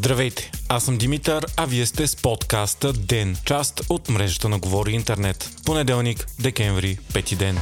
Здравейте, аз съм Димитър, а вие сте с подкаста ДЕН, част от мрежата на Говори Интернет. Понеделник, декември, пети ден.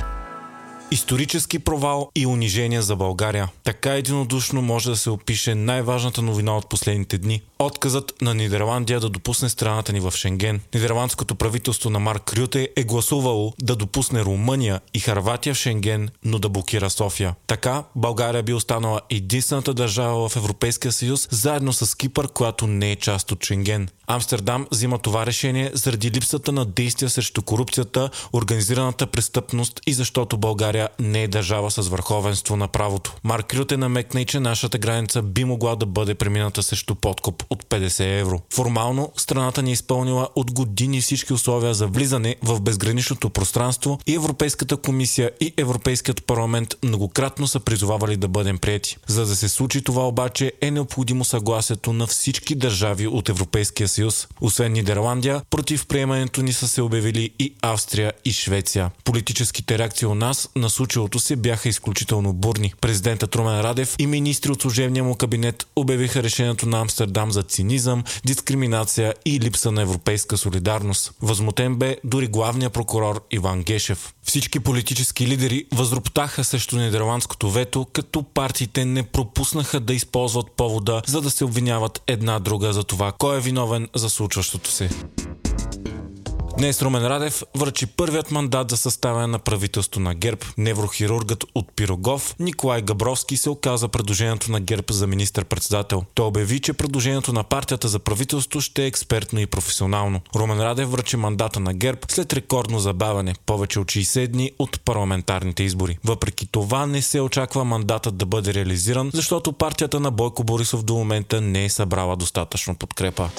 Исторически провал и унижение за България. Така единодушно може да се опише най-важната новина от последните дни. Отказът на Нидерландия да допусне страната ни в Шенген. Нидерландското правителство на Марк Рюте е гласувало да допусне Румъния и Харватия в Шенген, но да блокира София. Така България би останала единствената държава в Европейския съюз, заедно с Кипър, която не е част от Шенген. Амстердам взима това решение заради липсата на действия срещу корупцията, организираната престъпност и защото България не е държава с върховенство на правото. Марк Рюте намекна и, че нашата граница би могла да бъде премината срещу подкуп от 50 евро. Формално страната ни е изпълнила от години всички условия за влизане в безграничното пространство и Европейската комисия и Европейският парламент многократно са призовавали да бъдем прияти. За да се случи това обаче е необходимо съгласието на всички държави от Европейския съюз. Освен Нидерландия, против приемането ни са се обявили и Австрия и Швеция. Политическите реакции у нас на случилото се бяха изключително бурни. Президентът Румен Радев и министри от служебния му кабинет обявиха решението на Амстердам за цинизъм, дискриминация и липса на европейска солидарност. Възмутен бе дори главният прокурор Иван Гешев. Всички политически лидери възроптаха срещу нидерландското вето, като партиите не пропуснаха да използват повода, за да се обвиняват една друга за това кой е виновен за случващото се. Днес Румен Радев връчи първият мандат за съставяне на правителство на ГЕРБ. Неврохирургът от Пирогов Николай Габровски се оказа предложението на ГЕРБ за министър-председател. Той обяви, че предложението на партията за правителство ще е експертно и професионално. Румен Радев връчи мандата на ГЕРБ след рекордно забавяне, повече от 60 дни от парламентарните избори. Въпреки това не се очаква мандатът да бъде реализиран, защото партията на Бойко Борисов до момента не е събрала достатъчно подкрепа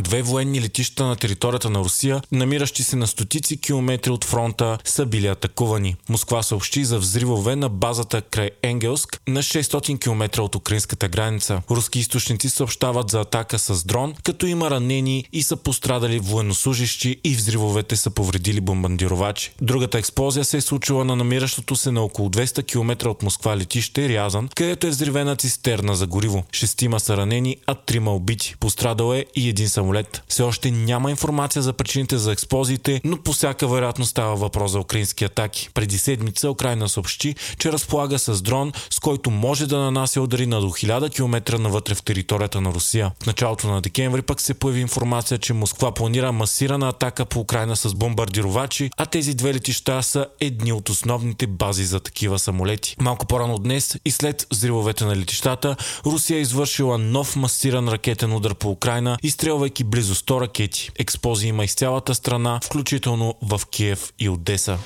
две военни летища на територията на Русия, намиращи се на стотици километри от фронта, са били атакувани. Москва съобщи за взривове на базата край Енгелск на 600 км от украинската граница. Руски източници съобщават за атака с дрон, като има ранени и са пострадали военнослужащи и взривовете са повредили бомбардировачи. Другата експлозия се е случила на намиращото се на около 200 км от Москва летище Рязан, където е взривена цистерна за гориво. Шестима са ранени, а трима убити. Пострадал е и един самолет самолет. Все още няма информация за причините за експлозиите, но по всяка вероятност става въпрос за украински атаки. Преди седмица Украина съобщи, че разполага с дрон, с който може да нанася удари на до 1000 км навътре в територията на Русия. В началото на декември пък се появи информация, че Москва планира масирана атака по Украина с бомбардировачи, а тези две летища са едни от основните бази за такива самолети. Малко по-рано днес и след взривовете на летищата, Русия е извършила нов масиран ракетен удар по Украина, изстрелвайки близо 100 ракети. Експлозии има из цялата страна, включително в Киев и Одеса.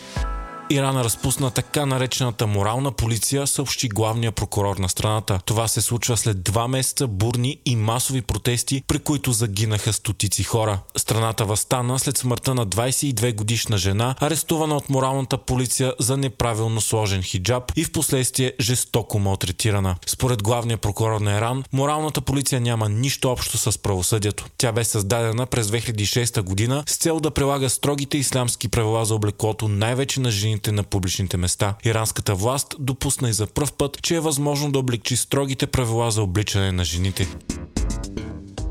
Иран разпусна така наречената морална полиция, съобщи главния прокурор на страната. Това се случва след два месеца бурни и масови протести, при които загинаха стотици хора. Страната възстана след смъртта на 22 годишна жена, арестувана от моралната полиция за неправилно сложен хиджаб и в последствие жестоко малтретирана. Според главния прокурор на Иран, моралната полиция няма нищо общо с правосъдието. Тя бе създадена през 2006 година с цел да прилага строгите ислямски правила за облеклото най-вече на жените на публичните места. Иранската власт допусна и за пръв път, че е възможно да облегчи строгите правила за обличане на жените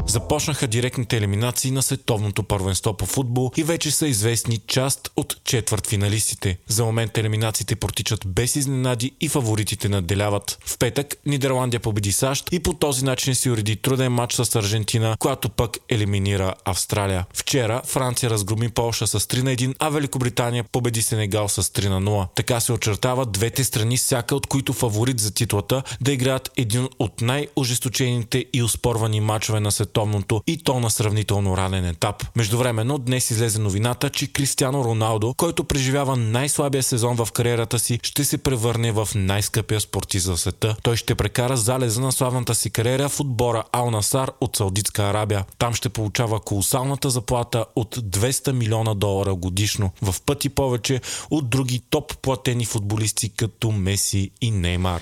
започнаха директните елиминации на световното първенство по футбол и вече са известни част от четвърт финалистите. За момент елиминациите протичат без изненади и фаворитите наделяват. В петък Нидерландия победи САЩ и по този начин си уреди труден матч с Аржентина, която пък елиминира Австралия. Вчера Франция разгроми Полша с 3 на 1, а Великобритания победи Сенегал с 3 на 0. Така се очертават двете страни, всяка от които фаворит за титлата, да играят един от най-ожесточените и успорвани матчове на световното световното и то на сравнително ранен етап. Междувременно днес излезе новината, че Кристиано Роналдо, който преживява най-слабия сезон в кариерата си, ще се превърне в най-скъпия спортист за света. Той ще прекара залеза на славната си кариера в отбора Ал Насар от Саудитска Арабия. Там ще получава колосалната заплата от 200 милиона долара годишно, в пъти повече от други топ платени футболисти като Меси и Неймар.